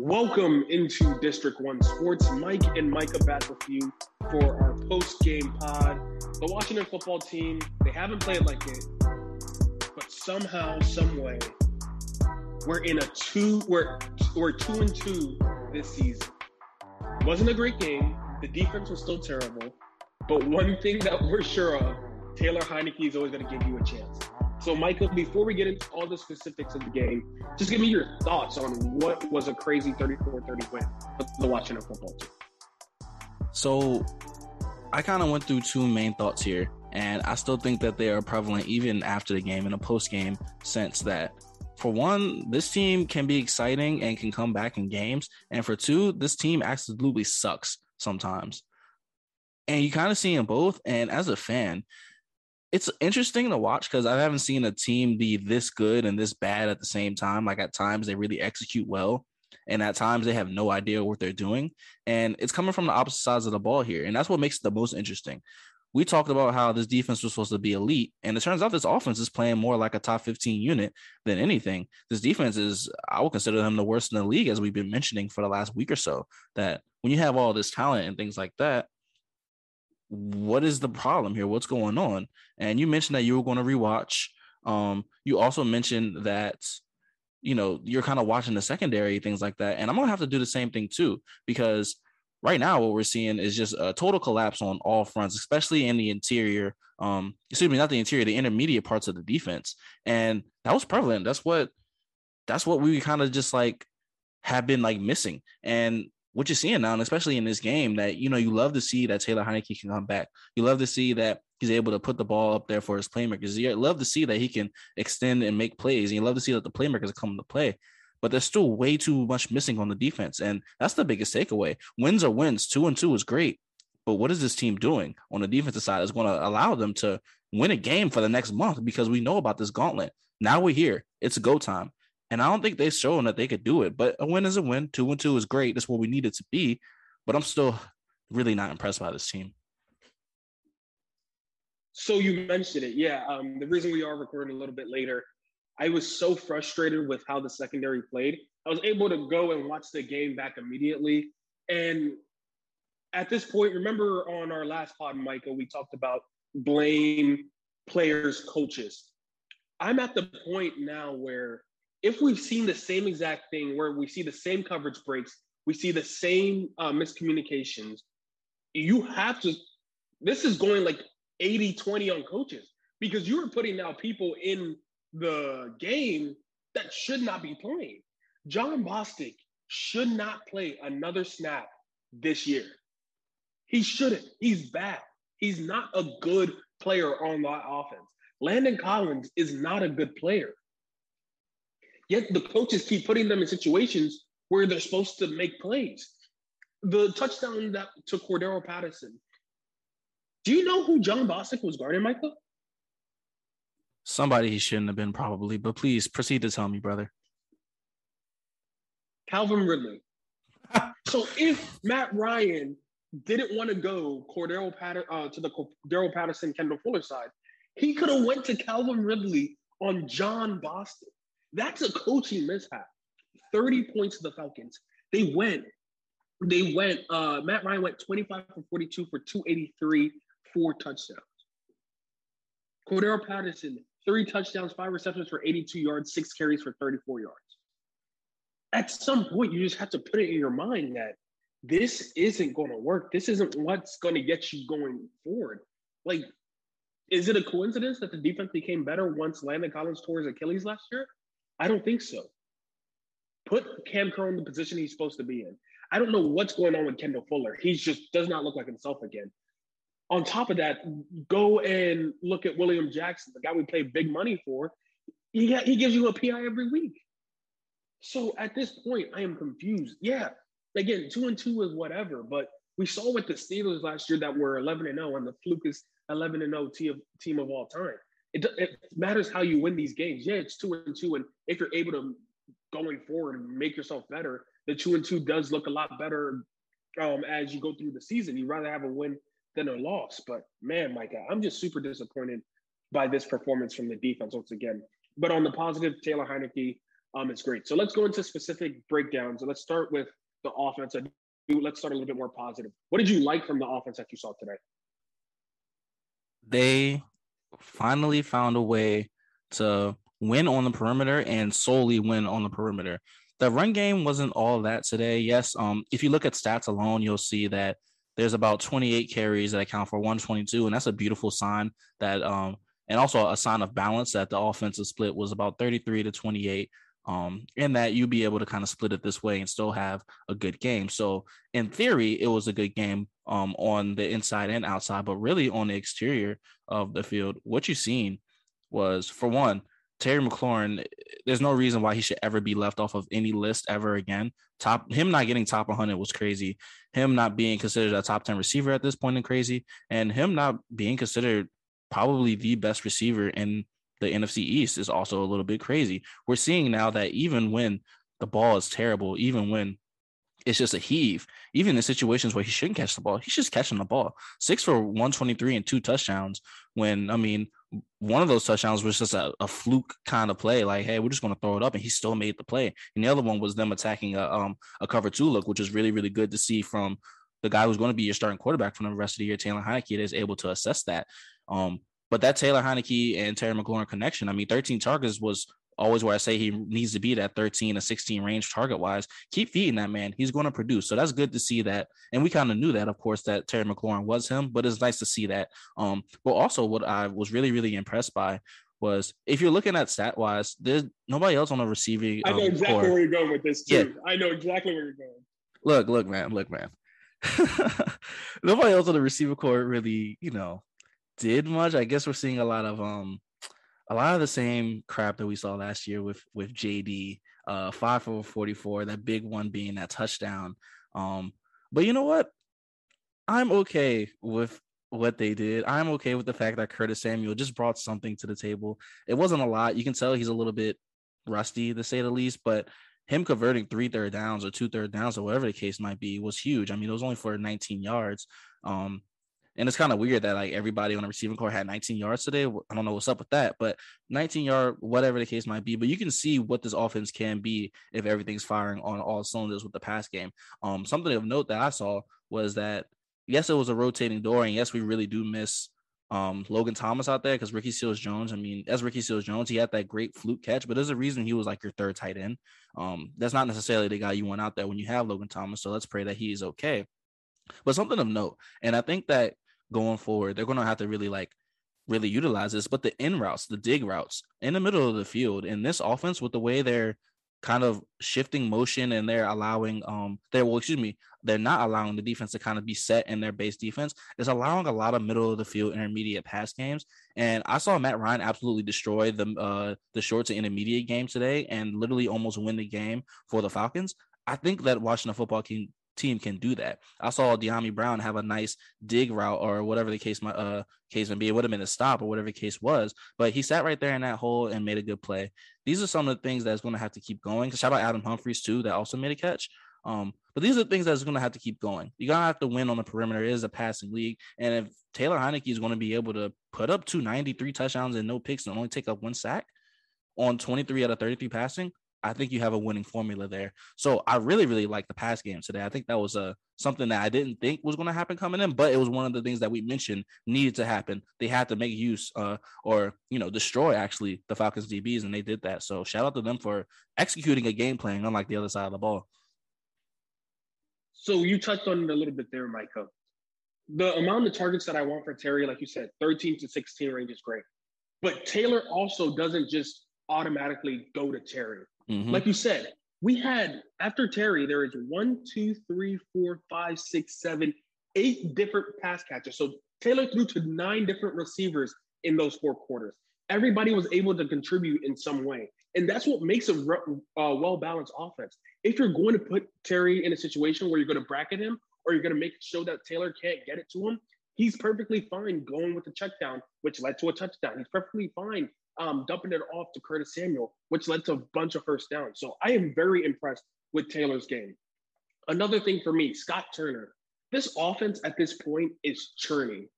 Welcome into District 1 Sports. Mike and Micah back with you for our post game pod. The Washington football team, they haven't played like it, but somehow, someway, we're in a two, we're, we're two and two this season. Wasn't a great game. The defense was still terrible. But one thing that we're sure of, Taylor Heinicke is always going to give you a chance. So, Michael, before we get into all the specifics of the game, just give me your thoughts on what was a crazy 34 30 win for the Washington football team. So, I kind of went through two main thoughts here, and I still think that they are prevalent even after the game in a post game sense that. For one, this team can be exciting and can come back in games. And for two, this team absolutely sucks sometimes. And you kind of see them both. And as a fan, it's interesting to watch because I haven't seen a team be this good and this bad at the same time. Like at times they really execute well, and at times they have no idea what they're doing. And it's coming from the opposite sides of the ball here, and that's what makes it the most interesting. We talked about how this defense was supposed to be elite, and it turns out this offense is playing more like a top 15 unit than anything. This defense is, I would consider them the worst in the league, as we've been mentioning for the last week or so. That when you have all this talent and things like that, what is the problem here? What's going on? And you mentioned that you were going to rewatch. Um, you also mentioned that you know you're kind of watching the secondary things like that, and I'm gonna have to do the same thing too because right now what we're seeing is just a total collapse on all fronts, especially in the interior. Um, excuse me, not the interior, the intermediate parts of the defense, and that was prevalent. That's what that's what we kind of just like have been like missing. And what you're seeing now, and especially in this game, that you know you love to see that Taylor Heinicke can come back. You love to see that he's able to put the ball up there for his playmakers. You love to see that he can extend and make plays. And you love to see that the playmakers come to play. But there's still way too much missing on the defense, and that's the biggest takeaway. Wins are wins. Two and two is great, but what is this team doing on the defensive side is going to allow them to win a game for the next month because we know about this gauntlet. Now we're here. It's go time. And I don't think they've shown that they could do it. But a win is a win. Two and two is great. That's what we need it to be. But I'm still really not impressed by this team. So you mentioned it. Yeah. Um, the reason we are recording a little bit later, I was so frustrated with how the secondary played. I was able to go and watch the game back immediately. And at this point, remember on our last pod, Michael, we talked about blame players, coaches. I'm at the point now where if we've seen the same exact thing where we see the same coverage breaks, we see the same uh, miscommunications, you have to, this is going like 80 20 on coaches because you are putting now people in the game that should not be playing. Jon Bostic should not play another snap this year. He shouldn't. He's bad. He's not a good player on that offense. Landon Collins is not a good player. Yet the coaches keep putting them in situations where they're supposed to make plays. The touchdown that to Cordarrelle Patterson. Do you know who Jon Bostic was guarding, Michael? Somebody he shouldn't have been, probably. But please proceed to tell me, brother. Calvin Ridley. so if Matt Ryan didn't want to go Cordarrelle Patter- uh, to the Cordarrelle Patterson Kendall Fuller side, he could have went to Calvin Ridley on Jon Bostic. That's a coaching mishap. 30 points to the Falcons. They went, they went, uh, Matt Ryan went 25 for 42 for 283, four touchdowns. Cordarrelle Patterson, three touchdowns, five receptions for 82 yards, six carries for 34 yards. At some point, you just have to put it in your mind that this isn't going to work. This isn't what's going to get you going forward. Like, is it a coincidence that the defense became better once Landon Collins tore his Achilles last year? I don't think so. Put Cam Curl in the position he's supposed to be in. I don't know what's going on with Kendall Fuller. He just does not look like himself again. On top of that, go and look at William Jackson, the guy we pay big money for. He, he gives you a PI every week. So at this point, I am confused. Yeah, again, two and two is whatever, but we saw with the Steelers last year that were 11 and 0 and the flukest 11 and 0 team of all time. It, it matters how you win these games. Yeah, it's two and two, and if you're able to going forward and make yourself better, the two and two does look a lot better um, as you go through the season. You'd rather have a win than a loss. But man, Micah, I'm just super disappointed by this performance from the defense once again. But on the positive, Taylor Heinicke, Um, it's great. So let's go into specific breakdowns. Let's start with the offense. Let's start a little bit more positive. What did you like from the offense that you saw today? They finally found a way to win on the perimeter and solely win on the perimeter. The run game wasn't all that today. Yes, um, if you look at stats alone, you'll see that there's about 28 carries that account for 122, and that's a beautiful sign that um, and also a sign of balance that the offensive split was about 33 to 28 um, and that you'd be able to kind of split it this way and still have a good game. So in theory, it was a good game um, on the inside and outside, but really on the exterior of the field, what you've seen was for one, Terry McLaurin, there's no reason why he should ever be left off of any list ever again. Top him not getting top 100 was crazy. Him not being considered a top 10 receiver at this point is crazy, and him not being considered probably the best receiver in the NFC East is also a little bit crazy. We're seeing now that even when the ball is terrible, even when it's just a heave, even in situations where he shouldn't catch the ball, he's just catching the ball. Six for 123 and two touchdowns. When I mean, one of those touchdowns was just a, a fluke kind of play, like, hey, we're just going to throw it up, and he still made the play. And the other one was them attacking a um a cover two look, which is really really good to see from the guy who's going to be your starting quarterback for the rest of the year, Taylor Heinicke, that is able to assess that. Um, but that Taylor Heinicke and Terry McLaurin connection, I mean, 13 targets was always where I say he needs to be that 13 to 16 range target wise. Keep feeding that man. He's going to produce. So that's good to see that. And we kind of knew that, of course, that Terry McLaurin was him, but it's nice to see that. Um, but also what I was really, really impressed by was if you're looking at stat wise, there's nobody else on the receiving. I know um, exactly where you're going with this too. Yeah. I know exactly where you're going. Look, look, man, look, man. nobody else on the receiver court really, you know, did much. I guess we're seeing a lot of um a lot of the same crap that we saw last year with with JD. Uh, five for forty four. That big one being that touchdown. Um, but you know what? I'm okay with what they did. I'm okay with the fact that Curtis Samuel just brought something to the table. It wasn't a lot. You can tell he's a little bit rusty to say the least, but him converting three third downs or two third downs or whatever the case might be was huge. I mean, it was only for 19 yards. Um, and it's kind of weird that like everybody on the receiving corps had 19 yards today. I don't know what's up with that, but 19 yard, whatever the case might be. But you can see what this offense can be if everything's firing on all cylinders with the pass game. Um, something of note that I saw was that yes, it was a rotating door, and yes, we really do miss um Logan Thomas out there because Ricky Seals Jones. I mean, as Ricky Seals Jones, he had that great fluke catch, but there's a reason he was like your third tight end. Um, that's not necessarily the guy you want out there when you have Logan Thomas. So let's pray that he is okay. But something of note, and I think that going forward. They're going to have to really like really utilize this. But the in routes, the dig routes in the middle of the field in this offense, with the way they're kind of shifting motion and they're allowing um they're well excuse me they're not allowing the defense to kind of be set in their base defense is allowing a lot of middle of the field intermediate pass games and i saw matt ryan absolutely destroy the uh the short to intermediate game today and literally almost win the game for the falcons i think that washington football team team can do that. I saw Dyami Brown have a nice dig route or whatever the case my uh case may be. It would have been a stop or whatever the case was, but he sat right there in that hole and made a good play. These are some of the things that's going to have to keep going. Shout out Adam Humphries too, that also made a catch. Um, but these are the things that's going to have to keep going. You're going to have to win on the perimeter. It is a passing league. And if Taylor Heinicke is going to be able to put up 293 touchdowns and no picks and only take up one sack on 23 out of 33 passing, I think you have a winning formula there. So I really, really like the pass game today. I think that was a uh, something that I didn't think was going to happen coming in, but it was one of the things that we mentioned needed to happen. They had to make use uh, or you know destroy actually the Falcons DBs, and they did that. So shout out to them for executing a game plan unlike the other side of the ball. So you touched on it a little bit there, Micah. The amount of targets that I want for Terry, like you said, 13 to 16 range is great. But Taylor also doesn't just automatically go to Terry. Mm-hmm. Like you said, we had after Terry, there is one, two, three, four, five, six, seven, eight different pass catchers. So Taylor threw to nine different receivers in those four quarters. Everybody was able to contribute in some way. And that's what makes a uh, well balanced offense. If you're going to put Terry in a situation where you're going to bracket him or you're going to make show that Taylor can't get it to him, he's perfectly fine going with the check down, which led to a touchdown. He's perfectly fine um, dumping it off to Curtis Samuel, which led to a bunch of first downs. So I am very impressed with Taylor's game. Another thing for me, Scott Turner. This offense at this point is churning.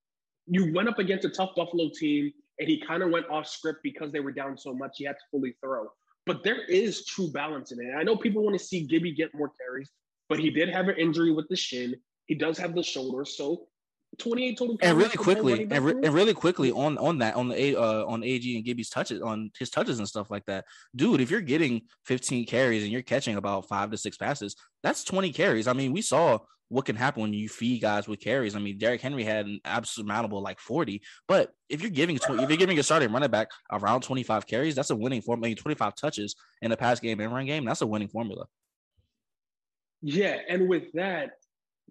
You went up against a tough Buffalo team, and he kind of went off script because they were down so much. He had to fully throw. but there is true balance in it. I know people want to see Gibby get more carries, but he did have an injury with the shin. He does have the shoulder, so 28 total. And really quickly, and, re- and, really quickly on on that on the uh, on AG and Gibby's touches on his touches and stuff like that, dude. If you're getting 15 carries and you're catching about five to six passes, that's 20 carries. I mean, we saw what can happen when you feed guys with carries. I mean, Derrick Henry had an absolutely like 40, but if you're giving 20, if you're giving a starting running back around 25 carries, that's a winning formula. I mean, 25 touches in a pass game and run game, that's a winning formula. Yeah, and with that,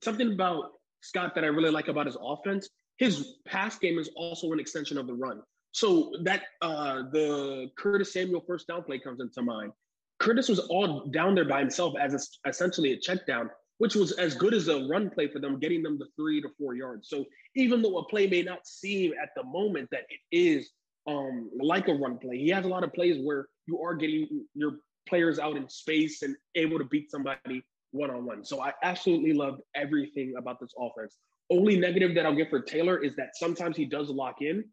something about Scott that I really like about his offense, his pass game is also an extension of the run. So that uh the Curtis Samuel first down play comes into mind. Curtis was all down there by himself as a, essentially a check down, which was as good as a run play for them, getting them to three to four yards. So even though a play may not seem at the moment that it is um, like a run play, he has a lot of plays where you are getting your players out in space and able to beat somebody one on one. So I absolutely loved everything about this offense. Only negative that I'll give for Taylor is that sometimes he does lock in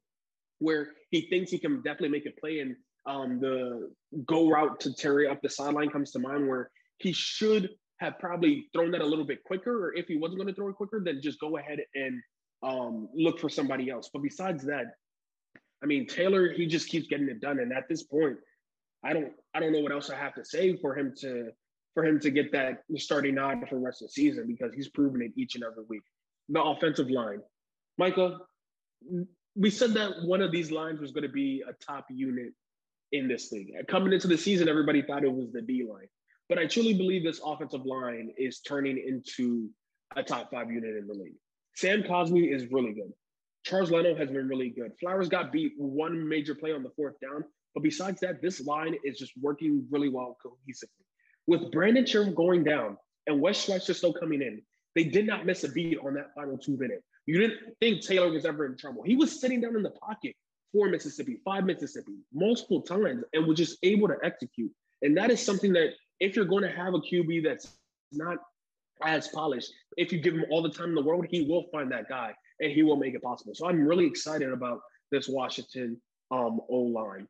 where he thinks he can definitely make a play and um, the go route to Terry up the sideline comes to mind where he should have probably thrown that a little bit quicker, or if he wasn't going to throw it quicker, then just go ahead and um, look for somebody else. But besides that, I mean, Taylor, he just keeps getting it done. And at this point, I don't I don't know what else I have to say for him to for him to get that starting nod for the rest of the season because he's proven it each and every week. The offensive line. Micah, we said that one of these lines was going to be a top unit in this league. Coming into the season, everybody thought it was the D line. But I truly believe this offensive line is turning into a top five unit in the league. Sam Cosmi is really good. Charles Leno has been really good. Flowers got beat one major play on the fourth down. But besides that, this line is just working really well cohesively. With Brandon Scherff going down and Wes Schweitzer still coming in, they did not miss a beat on that final two minute. You didn't think Taylor was ever in trouble. He was sitting down in the pocket for Mississippi, five Mississippi, multiple times, and was just able to execute. And that is something that if you're going to have a QB that's not as polished, if you give him all the time in the world, he will find that guy and he will make it possible. So I'm really excited about this Washington um, O line.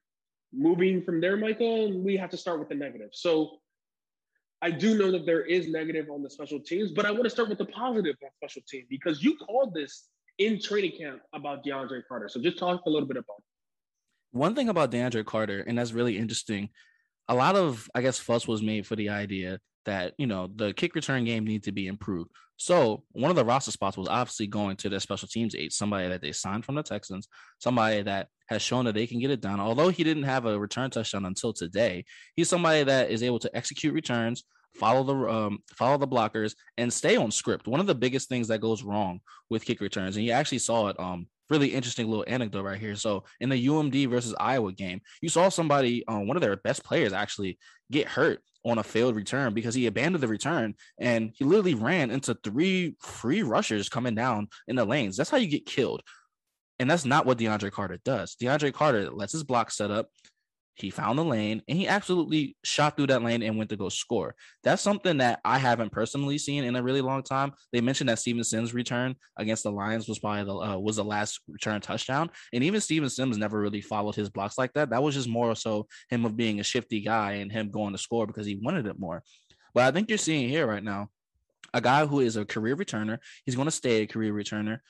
Moving from there, Michael, we have to start with the negative. So I do know that there is negative on the special teams, but I want to start with the positive on special team because you called this in training camp about DeAndre Carter. So just talk a little bit about it. One thing about DeAndre Carter, and that's really interesting, a lot of, I guess, fuss was made for the idea that, you know, the kick return game needs to be improved. So one of the roster spots was obviously going to their special teams aide, somebody that they signed from the Texans, somebody that has shown that they can get it done. Although he didn't have a return touchdown until today, he's somebody that is able to execute returns, follow the um, follow the blockers, and stay on script. One of the biggest things that goes wrong with kick returns, and you actually saw it. Um, really interesting little anecdote right here. So in the UMD versus Iowa game, you saw somebody, um, one of their best players, actually get hurt on a failed return because he abandoned the return and he literally ran into three free rushers coming down in the lanes. That's how you get killed. And that's not what DeAndre Carter does. DeAndre Carter lets his block set up. He found the lane and he absolutely shot through that lane and went to go score. That's something that I haven't personally seen in a really long time. They mentioned that Steven Sims' return against the Lions was probably the uh, was the last return touchdown, and even Steven Sims never really followed his blocks like that. That was just more so him of being a shifty guy and him going to score because he wanted it more. But I think you're seeing here right now a guy who is a career returner. He's going to stay a career returner.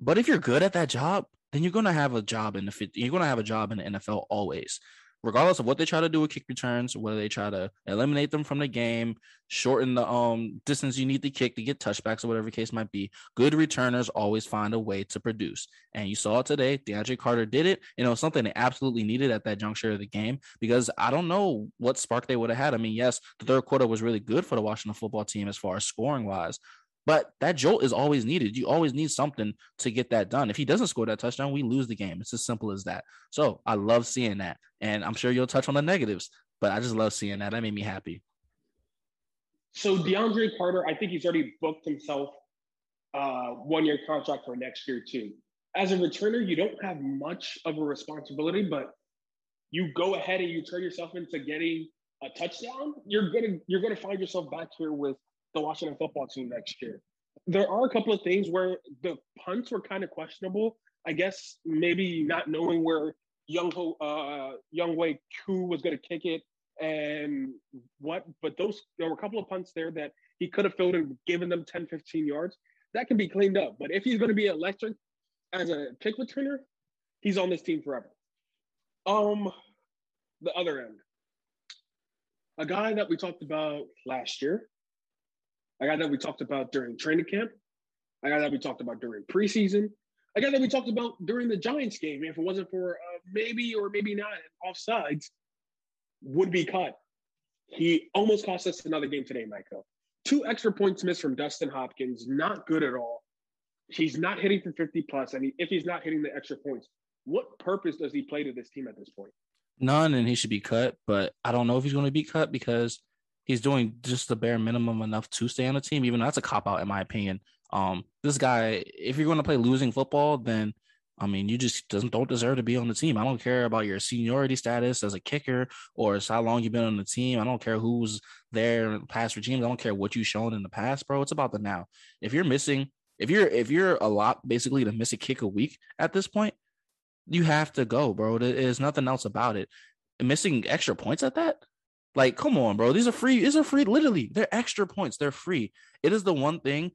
But if you're good at that job, then you're going to have a job in the you're going to have a job in the NFL always. Regardless of what they try to do with kick returns, whether they try to eliminate them from the game, shorten the um distance you need to kick to get touchbacks or whatever case might be, good returners always find a way to produce. And you saw it today. DeAndre Carter did it. You know, something they absolutely needed at that juncture of the game because I don't know what spark they would have had. I mean, yes, the third quarter was really good for the Washington football team as far as scoring wise, but that jolt is always needed. You always need something to get that done. If he doesn't score that touchdown, we lose the game. It's as simple as that. So I love seeing that. And I'm sure you'll touch on the negatives, but I just love seeing that. That made me happy. So DeAndre Carter, I think he's already booked himself uh, one year contract for next year too. As a returner, you don't have much of a responsibility, but you go ahead and you turn yourself into getting a touchdown. You're gonna you're gonna find yourself back here with the Washington football team next year. There are a couple of things where the punts were kind of questionable. I guess maybe not knowing where Young Ho, uh, Younghoe Koo was going to kick it And what, but those, there were a couple of punts there that he could have filled and given them 10, 15 yards. That can be cleaned up. But if he's going to be electric as a kick returner, he's on this team forever. Um, the other end, a guy that we talked about last year, a guy that we talked about during training camp, a guy that we talked about during preseason, a guy that we talked about during the Giants game. If it wasn't for uh, maybe or maybe not offsides, would be cut. He almost cost us another game today, Michael. Two extra points missed from Dustin Hopkins, not good at all. He's not hitting for 50 plus, and he, if he's not hitting the extra points, what purpose does he play to this team at this point? None, and he should be cut. But I don't know if he's going to be cut because he's doing just the bare minimum enough to stay on the team. Even though that's a cop out, in my opinion. Um, this guy, if you're going to play losing football, then I mean, you just doesn't don't deserve to be on the team. I don't care about your seniority status as a kicker or how long you've been on the team. I don't care who's there in past regimes. I don't care what you've shown in the past, bro. It's about the now. If you're missing, if you're if you're a lot basically to miss a kick a week at this point, you have to go, bro. There's nothing else about it. missing extra points at that, like, come on, bro. These are free. These are free. Literally, they're extra points. They're free. It is the one thing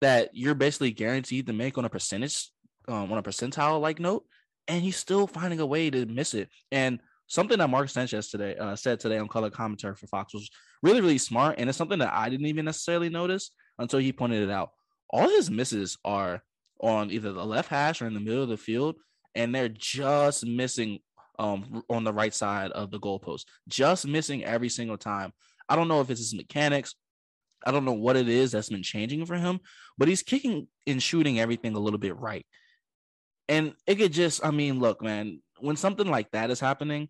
that you're basically guaranteed to make on a percentage, um, on a percentile like note, and he's still finding a way to miss it. And something that Mark Sanchez today uh, said today on color commentary for Fox was really, really smart, and it's something that I didn't even necessarily notice until he pointed it out. All his misses are on either the left hash or in the middle of the field, and they're just missing um, on the right side of the goalpost, just missing every single time. I don't know if it's his mechanics. I don't know what it is that's been changing for him, but he's kicking and shooting everything a little bit right. And it could just, I mean, look, man, when something like that is happening,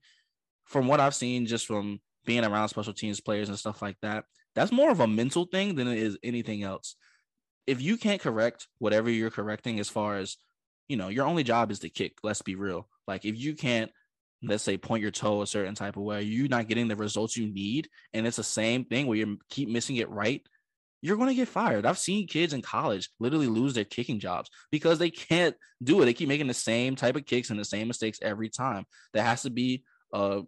from what I've seen just from being around special teams players and stuff like that, that's more of a mental thing than it is anything else. If you can't correct whatever you're correcting as far as, you know, your only job is to kick, let's be real. Like if you can't let's say point your toe a certain type of way, you're not getting the results you need, and it's the same thing where you keep missing it right, you're going to get fired. I've seen kids in college literally lose their kicking jobs because they can't do it. They keep making the same type of kicks and the same mistakes every time. There has to be uh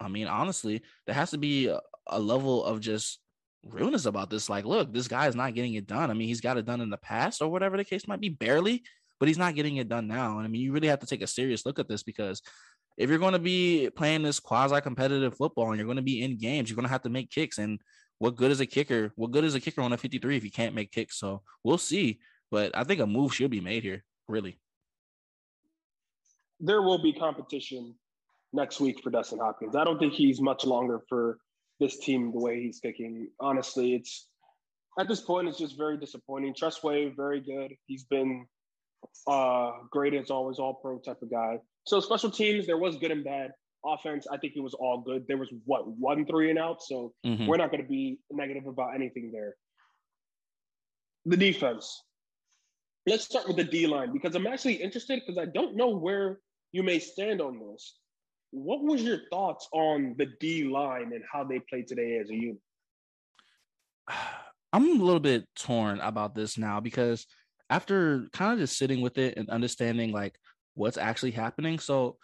I mean honestly, there has to be a, a level of just realness about this. Like, look, this guy is not getting it done. I mean, he's got it done in the past or whatever the case might be, barely, but he's not getting it done now. And I mean, you really have to take a serious look at this because if you're going to be playing this quasi competitive football and you're going to be in games, you're going to have to make kicks. And what good is a kicker? What good is a kicker on a 53 if you can't make kicks? So we'll see. But I think a move should be made here, really. There will be competition next week for Dustin Hopkins. I don't think he's much longer for this team the way he's kicking. Honestly, it's at this point, it's just very disappointing. Tress Way, very good. He's been uh, great as always, all pro type of guy. So special teams, there was good and bad. Offense, I think it was all good. There was what one three and out, so mm-hmm. we're not going to be negative about anything there. The defense. Let's start with the D line because I'm actually interested because I don't know where you may stand on this. What was your thoughts on the D line and how they played today as a unit? I'm a little bit torn about this now because after kind of just sitting with it and understanding like what's actually happening. So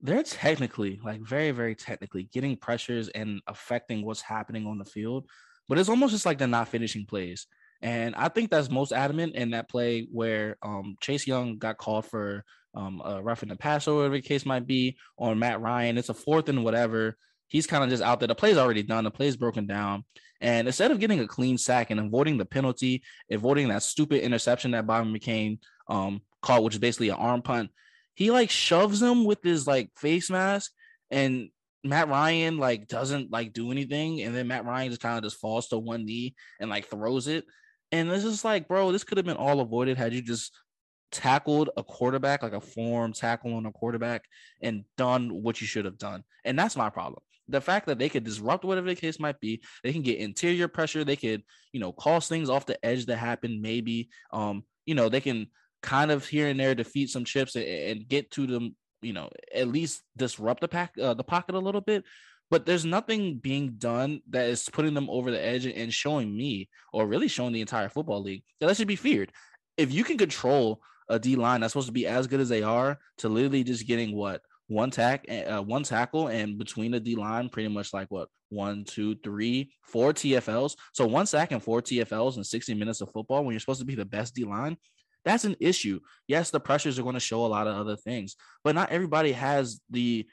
they're technically, like very, very technically getting pressures and affecting what's happening on the field. But it's almost just like they're not finishing plays. And I think that's most adamant in that play where um, Chase Young got called for um, a roughing the pass or whatever the case might be on Matt Ryan. It's a fourth and whatever. He's kind of just out there. The play's already done. The play's broken down. And instead of getting a clean sack and avoiding the penalty, avoiding that stupid interception that Bobby McCain um, caught, which is basically an arm punt, he like shoves him with his like face mask and Matt Ryan like doesn't like do anything, and then Matt Ryan just kind of just falls to one knee and like throws it. And this is like, bro, this could have been all avoided had you just tackled a quarterback, like a form tackle on a quarterback, and done what you should have done. And that's my problem. The fact that they could disrupt whatever the case might be, they can get interior pressure, they could, you know, cause things off the edge that happen, maybe. Um, you know, they can kind of here and there defeat some chips and, and get to them, you know, at least disrupt the pack uh, the pocket a little bit. But there's nothing being done that is putting them over the edge and showing me, or really showing the entire football league, that that should be feared. If you can control a D line that's supposed to be as good as they are to literally just getting what one tack, uh, one tackle, and between the D line, pretty much like what one, two, three, four TFLs. So one sack and four TFLs in 60 minutes of football when you're supposed to be the best D line. That's an issue. Yes, the pressures are going to show a lot of other things, but not everybody has the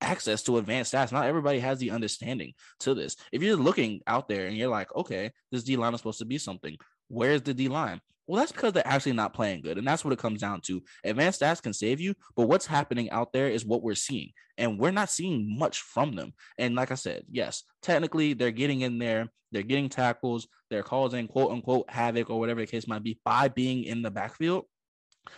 access to advanced stats. Not everybody has the understanding to this. If you're looking out there and you're like, okay, this D line is supposed to be something, where's the D line? Well, that's because they're actually not playing good. And that's what it comes down to. Advanced stats can save you, but what's happening out there is what we're seeing. And we're not seeing much from them. And like I said, yes, technically they're getting in there, they're getting tackles, they're causing quote unquote havoc or whatever the case might be by being in the backfield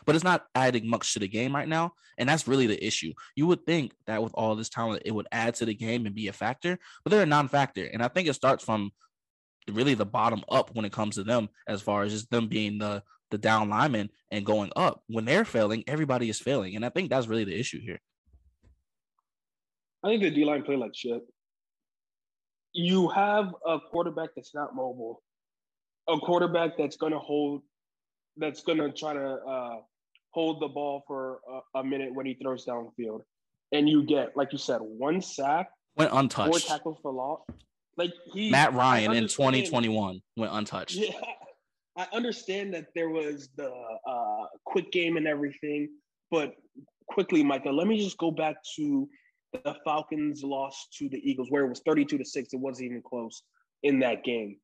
but it's not adding much to the game right now. And that's really the issue. You would think that with all this talent, it would add to the game and be a factor, but they're a non factor. And I think it starts from really the bottom up when it comes to them, as far as just them being the the down lineman and going up. When they're failing, everybody is failing. And I think that's really the issue here. I think the D line play like shit. You have a quarterback that's not mobile, a quarterback that's going to hold that's going to try to uh, hold the ball for a, a, minute when he throws downfield, and you get, like you said, one sack, went untouched, four tackles for loss. Like he, Matt Ryan in 2021 went untouched. Yeah, I understand that there was the uh, quick game and everything, but quickly, Michael, let me just go back to the Falcons' loss to the Eagles, where it was 32 to six. It wasn't even close in that game.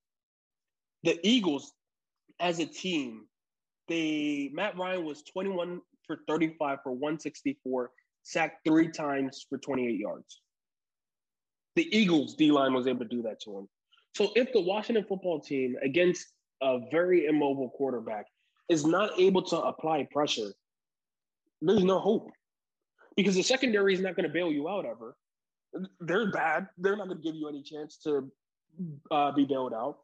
The Eagles, as a team, they Matt Ryan was 21 for 35 for 164, sacked three times for 28 yards. The Eagles D line was able to do that to him. So if the Washington football team against a very immobile quarterback is not able to apply pressure, there's no hope because the secondary is not going to bail you out ever. They're bad. They're not going to give you any chance to uh, be bailed out.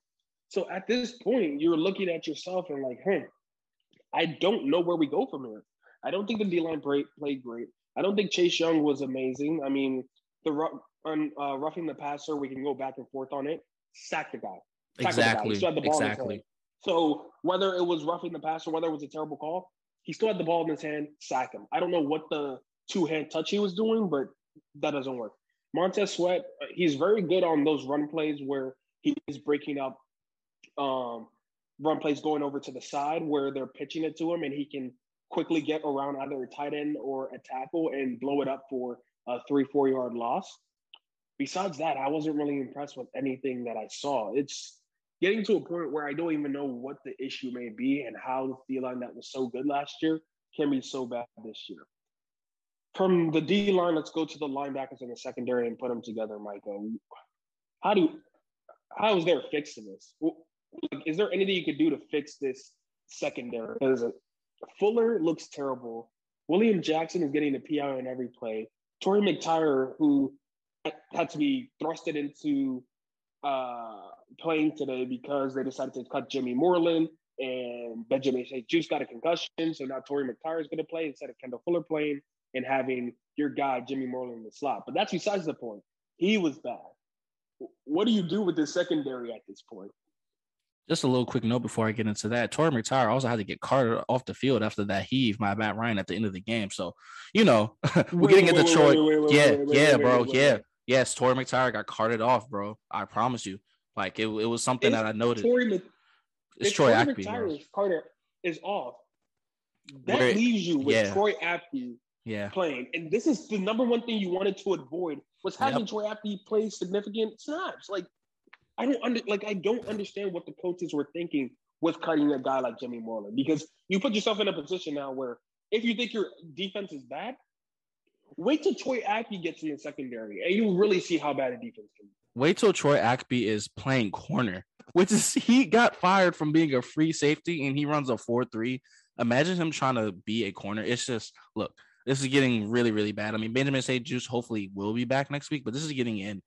So at this point, you're looking at yourself and like, hey, I don't know where we go from here. I don't think the D line played great. I don't think Chase Young was amazing. I mean, the on uh, roughing the passer, we can go back and forth on it. Sack the guy. Sack exactly. The guy. exactly. So whether it was roughing the passer, whether it was a terrible call, he still had the ball in his hand. Sack him. I don't know what the two hand touch he was doing, but that doesn't work. Montez Sweat, uh, he's very good on those run plays where he's breaking up um, run plays going over to the side where they're pitching it to him and he can quickly get around either a tight end or a tackle and blow it up for a three, four yard loss. Besides that, I wasn't really impressed with anything that I saw. It's getting to a point where I don't even know what the issue may be and how the D line that was so good last year can be so bad this year. From the D line, let's go to the linebackers in the secondary and put them together, Michael. How do how is there a fix to this? is there anything you could do to fix this secondary? Because Fuller looks terrible. William Jackson is getting the PI on every play. Torry McTyer, who had to be thrusted into uh, playing today because they decided to cut Jimmy Moreland and Benjamin St-Juste got a concussion. So now Torry McTyer is going to play instead of Kendall Fuller playing and having your guy Jimmy Moreland in the slot. But that's besides the point. He was bad. What do you do with the secondary at this point? just a little quick note before I get into that. Torry McTyer also had to get Carter off the field after that heave by Matt Ryan at the end of the game. So, you know, we're getting into Detroit. Yeah, yeah, bro. Yeah. Yes, Torry McTyer got carted off, bro. I promise you. Like it, it was something that I noticed. Torry, it's Troy Apke. Carter is off. That Where, leaves you with yeah. Troy Apke yeah. playing. And this is the number one thing you wanted to avoid was having yep. Troy Apke play significant snaps. Like I don't under like I don't understand what the coaches were thinking with cutting a guy like Jimmy Moreland because you put yourself in a position now where if you think your defense is bad, wait till Troy Apke gets in secondary and you really see how bad a defense can be. Wait till Troy Apke is playing corner, which is he got fired from being a free safety and he runs a 4-3. Imagine him trying to be a corner. It's just look, this is getting really, really bad. I mean, Benjamin St-Juste hopefully will be back next week, but this is getting in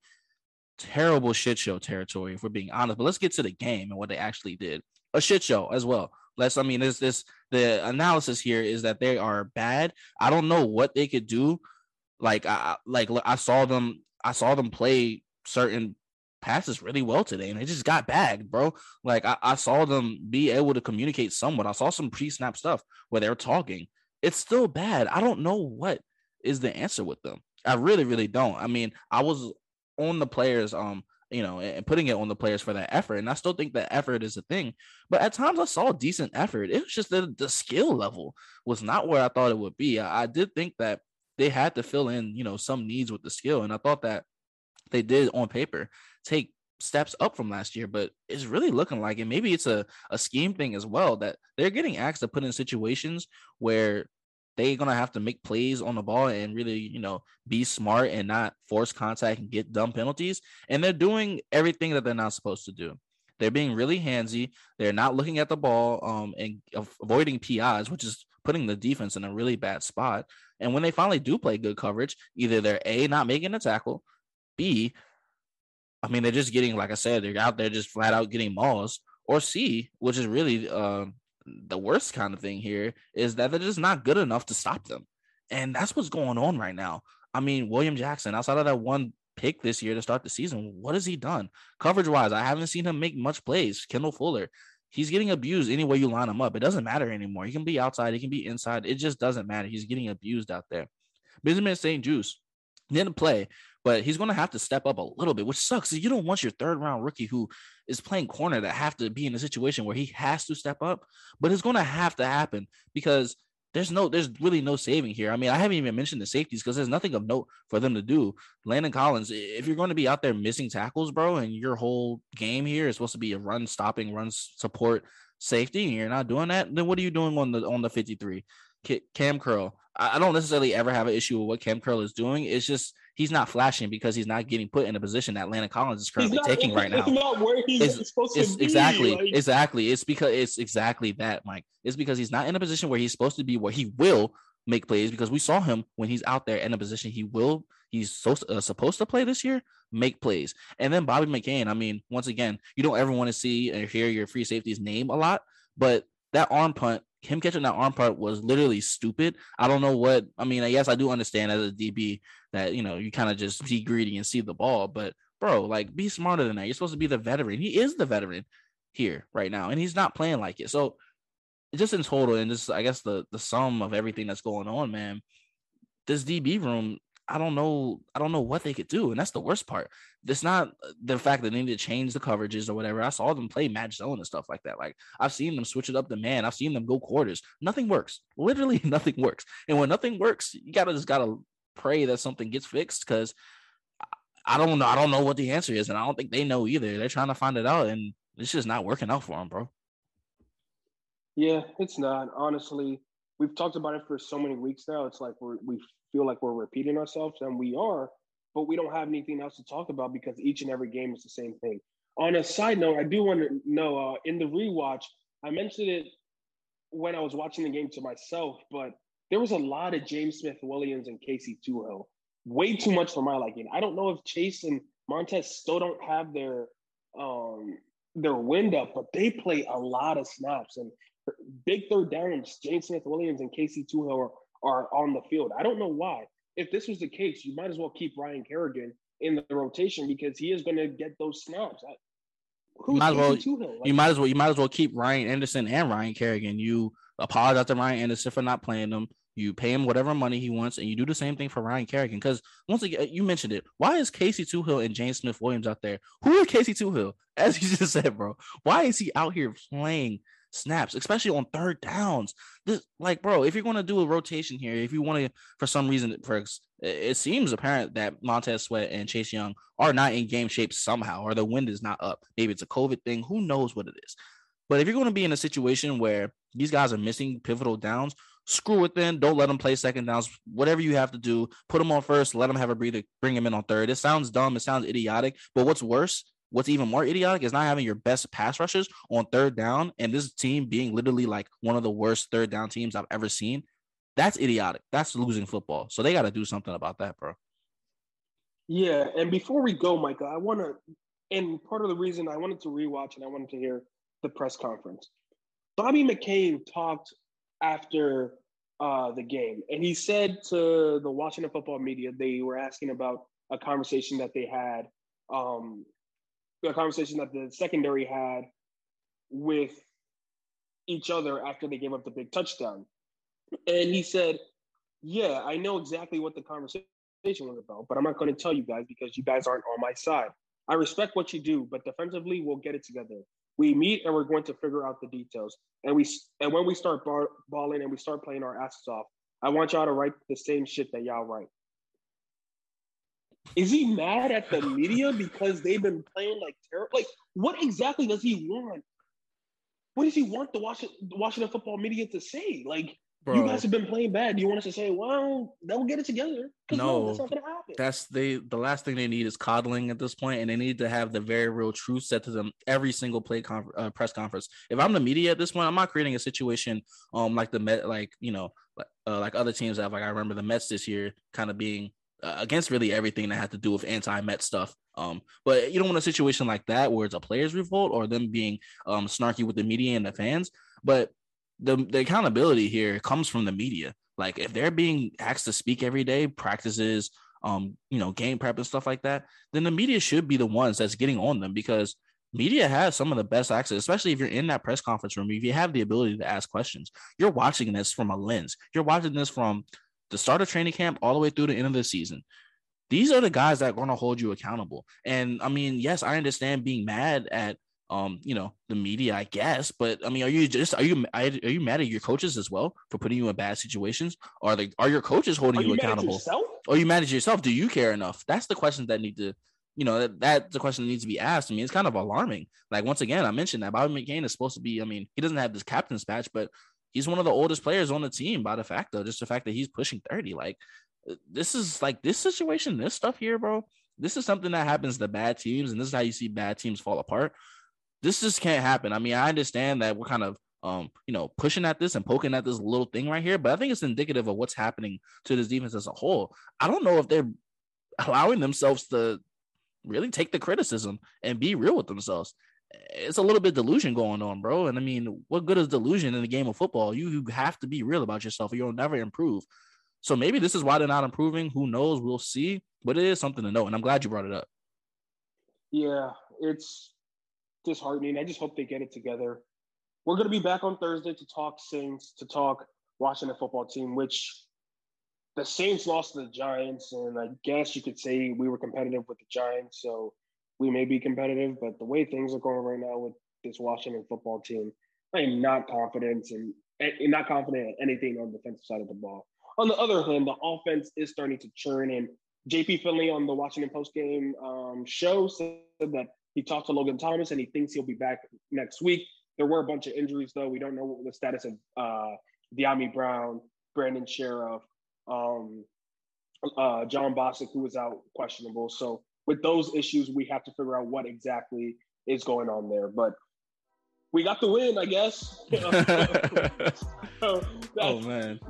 terrible shit show territory, if we're being honest. But let's get to the game and what they actually did. A shit show as well. Let's, I mean, this, this, the analysis here is that they are bad. I don't know what they could do. Like, I, like, I saw them, I saw them play certain passes really well today and they just got bagged, bro. Like, I, I saw them be able to communicate somewhat. I saw some pre snap stuff where they're talking. It's still bad. I don't know what is the answer with them. I really, really don't. I mean, I was on the players, um, you know, and putting it on the players for that effort. And I still think that effort is a thing. But at times I saw decent effort. It was just that the skill level was not where I thought it would be. I, I did think that they had to fill in, you know, some needs with the skill. And I thought that they did on paper take steps up from last year, but it's really looking like, and maybe it's a, a scheme thing as well, that they're getting asked to put in situations where they're gonna have to make plays on the ball and really, you know, be smart and not force contact and get dumb penalties. And they're doing everything that they're not supposed to do. They're being really handsy. They're not looking at the ball um, and avoiding PIs, which is putting the defense in a really bad spot. And when they finally do play good coverage, either they're A, not making a tackle, B, I mean, they're just getting, like I said, they're out there just flat out getting mauled, or C, which is really uh, the worst kind of thing here, is that they're just not good enough to stop them. And that's what's going on right now. I mean, William Jackson, outside of that one pick this year to start the season, what has he done? Coverage wise, I haven't seen him make much plays. Kendall Fuller, he's getting abused any way you line him up. It doesn't matter anymore. He can be outside, he can be inside. It just doesn't matter. He's getting abused out there. Benjamin St-Juste didn't play, but he's going to have to step up a little bit, which sucks. You don't want your third round rookie who is playing corner to have to be in a situation where he has to step up, but it's going to have to happen because there's no, there's really no saving here. I mean, I haven't even mentioned the safeties because there's nothing of note for them to do. Landon Collins, if you're going to be out there missing tackles, bro, and your whole game here is supposed to be a run stopping, run support safety, and you're not doing that, then what are you doing on the on the 53? Cam Curl. I don't necessarily ever have an issue with what Cam Curl is doing. It's just he's not flashing because he's not getting put in a position that Landon Collins is currently not, taking right now. Not where he's it's, supposed it's to be. Exactly, like... exactly. It's because it's exactly that, Mike. It's because he's not in a position where he's supposed to be, where he will make plays. Because we saw him when he's out there in a position he will, he's so, uh, supposed to play this year, make plays. And then Bobby McCain. I mean, once again, you don't ever want to see or hear your free safety's name a lot, but that arm punt him catching that arm part was literally stupid. I don't know what I mean. I guess I do understand as a DB that you know you kind of just be greedy and see the ball, but bro, like be smarter than that. You're supposed to be the veteran. He is the veteran here right now, and he's not playing like it. So just in total, and just I guess the the sum of everything that's going on, man, this DB room I don't know. I don't know what they could do, and that's the worst part. It's not uh, the fact that they need to change the coverages or whatever. I saw them play match zone and stuff like that. Like I've seen them switch it up to man. I've seen them go quarters. Nothing works. Literally nothing works. And when nothing works, you gotta just gotta pray that something gets fixed because I don't know. I don't know what the answer is, and I don't think they know either. They're trying to find it out, and it's just not working out for them, bro. Yeah, it's not. Honestly, we've talked about it for so many weeks now. It's like we're, we feel like we're repeating ourselves, and we are, but we don't have anything else to talk about because each and every game is the same thing. On a side note, I do want to know uh, in the rewatch, I mentioned it when I was watching the game to myself, but there was a lot of James Smith Williams and Casey Toohill. Way too much for my liking. I don't know if Chase and Montez still don't have their um their wind up, but they play a lot of snaps. And big third downs, James Smith Williams and Casey Toohill are, are on the field. I don't know why. If this was the case, you might as well keep Ryan Kerrigan in the rotation because he is going to get those snaps. you might, well, like, you might as well you might as well keep Ryan Anderson and Ryan Kerrigan. You apologize to Ryan Anderson for not playing them. You pay him whatever money he wants, and you do the same thing for Ryan Kerrigan. Because once again, you mentioned it. Why is Casey Toohill and James Smith Williams out there? Who is Casey Toohill? As you just said, bro. Why is he out here playing snaps, especially on third downs. This, like, bro, if you're going to do a rotation here, if you want to, for some reason, for it seems apparent that Montez Sweat and Chase Young are not in game shape somehow, or the wind is not up. Maybe it's a COVID thing. Who knows what it is? But if you're going to be in a situation where these guys are missing pivotal downs, screw it then. Don't let them play second downs. Whatever you have to do, put them on first, let them have a breather, bring them in on third. It sounds dumb. It sounds idiotic. But what's worse What's even more idiotic is not having your best pass rushers on third down and this team being literally like one of the worst third down teams I've ever seen. That's idiotic. That's losing football. So they got to do something about that, bro. Yeah, and before we go, Micah, I want to, and part of the reason I wanted to rewatch and I wanted to hear the press conference. Bobby McCain talked after uh, the game, and he said to the Washington football media, they were asking about a conversation that they had um, the conversation that the secondary had with each other after they gave up the big touchdown. And he said, Yeah, I know exactly what the conversation was about, but I'm not going to tell you guys because you guys aren't on my side. I respect what you do, but defensively, we'll get it together. We meet and we're going to figure out the details. And we and when we start bar, balling and we start playing our asses off, I want y'all to write the same shit that y'all write. Is he mad at the media because they've been playing like terrible? Like, what exactly does he want? What does he want the Washington, Washington football media to say? Like, Bro. you guys have been playing bad. Do you want us to say, well, they'll get it together? No, no, that's not gonna happen. That's they. The last thing they need is coddling at this point, and they need to have the very real truth said to them every single play conf- uh, press conference. If I'm the media at this point, I'm not creating a situation um like the Met, like you know, like, uh, like other teams have. Like I remember the Mets this year, kind of being uh, against really everything that had to do with anti-Met stuff. Um, but you don't want a situation like that where it's a players' revolt or them being um snarky with the media and the fans. But the the accountability here comes from the media. Like if they're being asked to speak every day, practices, um, you know, game prep and stuff like that, then the media should be the ones that's getting on them because media has some of the best access, especially if you're in that press conference room. If you have the ability to ask questions, you're watching this from a lens. You're watching this from the start of training camp all the way through the end of the season. These are the guys that are going to hold you accountable. And I mean, yes, I understand being mad at um, you know, the media, I guess. But I mean, are you just are you are you mad at your coaches as well for putting you in bad situations? Are they are your coaches holding you, you accountable? Or you manage yourself? Do you care enough? That's the questions that need to, you know, that, that's the question that needs to be asked. I mean, it's kind of alarming. Like once again, I mentioned that Bobby McCain is supposed to be. I mean, he doesn't have this captain's patch, but he's one of the oldest players on the team by the fact though, just the fact that he's pushing thirty. Like this is like this situation, this stuff here, bro. This is something that happens to bad teams, and this is how you see bad teams fall apart this just can't happen. I mean, I understand that we're kind of um, you know, pushing at this and poking at this little thing right here, but I think it's indicative of what's happening to this defense as a whole. I don't know if they're allowing themselves to really take the criticism and be real with themselves. It's a little bit delusion going on, bro. And I mean, what good is delusion in the game of football? You, you have to be real about yourself or you'll never improve. So maybe this is why they're not improving. Who knows? We'll see. But it is something to know. And I'm glad you brought it up. Yeah, it's disheartening. I just hope they get it together. We're going to be back on Thursday to talk Saints, to talk Washington football team, which the Saints lost to the Giants. And I guess you could say we were competitive with the Giants. So we may be competitive, but the way things are going right now with this Washington football team, I am not confident and not confident in anything on the defensive side of the ball. On the other hand, the offense is starting to churn, and JP Finlay on the Washington Post game um, show said that he talked to Logan Thomas and he thinks he'll be back next week. There were a bunch of injuries, though. We don't know what the status of uh, Dyami Brown, Brandon Scherff, um, uh, Jon Bostic, who was out questionable. So, with those issues, we have to figure out what exactly is going on there. But we got the win, I guess. so oh man,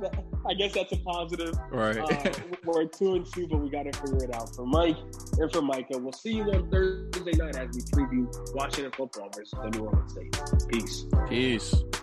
I guess that's a positive. Right. Uh, we're two and two, but we got to figure it out. For Mike and for Micah, we'll see you on Thursday night as we preview Washington football versus the New Orleans Saints. Peace. Peace.